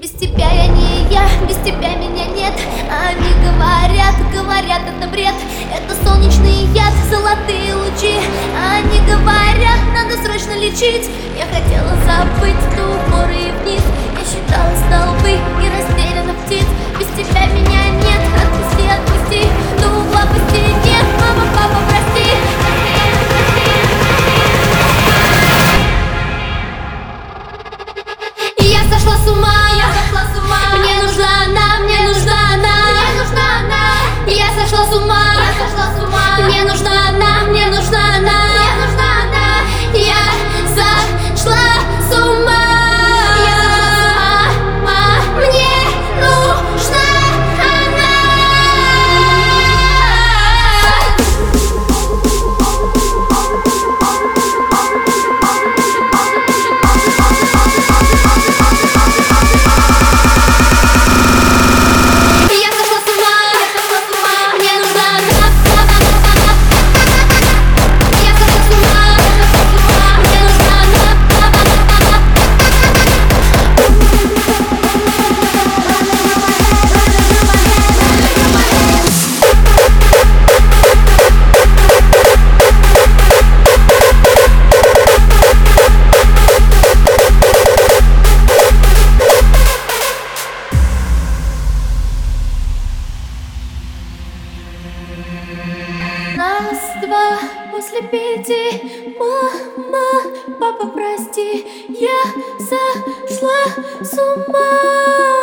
Без тебя я не я, без тебя меня нет. Они говорят, говорят, это бред. Это солнечный яд, золотые лучи. Они говорят, надо срочно лечить. Я хотела забыть ту горы и вниз. Я считала столбы и растерянных птиц. Без тебя меня нет, отпусти, отпусти. Ну глупости нет, мама, папа, прости. Я сошла с ума она Я сошла с Раз, два, после пяти Мама, папа, прости Я сошла с ума